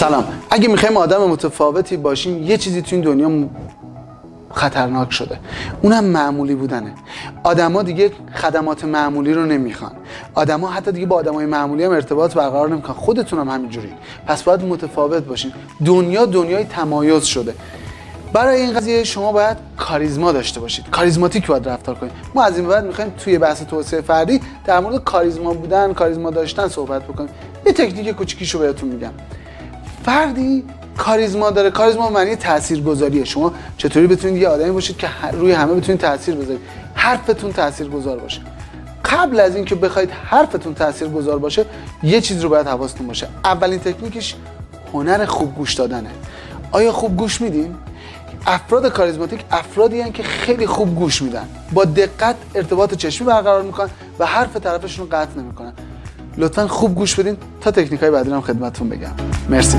سلام. اگه می‌خوایم آدم متفاوتی باشیم یه چیزی تو این دنیا خطرناک شده. اونم معمولی بودنه. آدما دیگه خدمات معمولی رو نمی‌خوان. آدما حتی دیگه با آدمای معمولی هم ارتباط برقرار نمی‌کنن. خودتون هم همینجوری پس باید متفاوت باشین. دنیا دنیای تمایز شده. برای این قضیه شما باید کاریزما داشته باشید. کاریزماتیک باید رفتار کنید. ما از این بعد می‌خوایم توی بحث توسعه فردی در مورد کاریزما بودن کاریزما داشتن صحبت بکنیم. یه تکنیک کوچیکیشو بهتون میگم. فردی کاریزما داره. کاریزما معنی تاثیرگذاریه شما چطوری بتونید یه آدمی باشید که روی همه بتونید تاثیر بذارید؟ حرفتون تاثیرگذار باشه. قبل از اینکه بخواید حرفتون تاثیرگذار باشه یه چیز رو باید حواستون باشه. اولین تکنیکش هنر خوب گوش دادنه. آیا خوب گوش میدین؟ افراد کاریزماتیک افرادی هستند که خیلی خوب گوش میدن. با دقت ارتباط چشمی برقرار می‌کنن و حرف طرفشون رو قطع نمی‌کنن. لطفا خوب گوش بدین تا تکنیک های بعدی رو خدمتتون بگم. مرسی.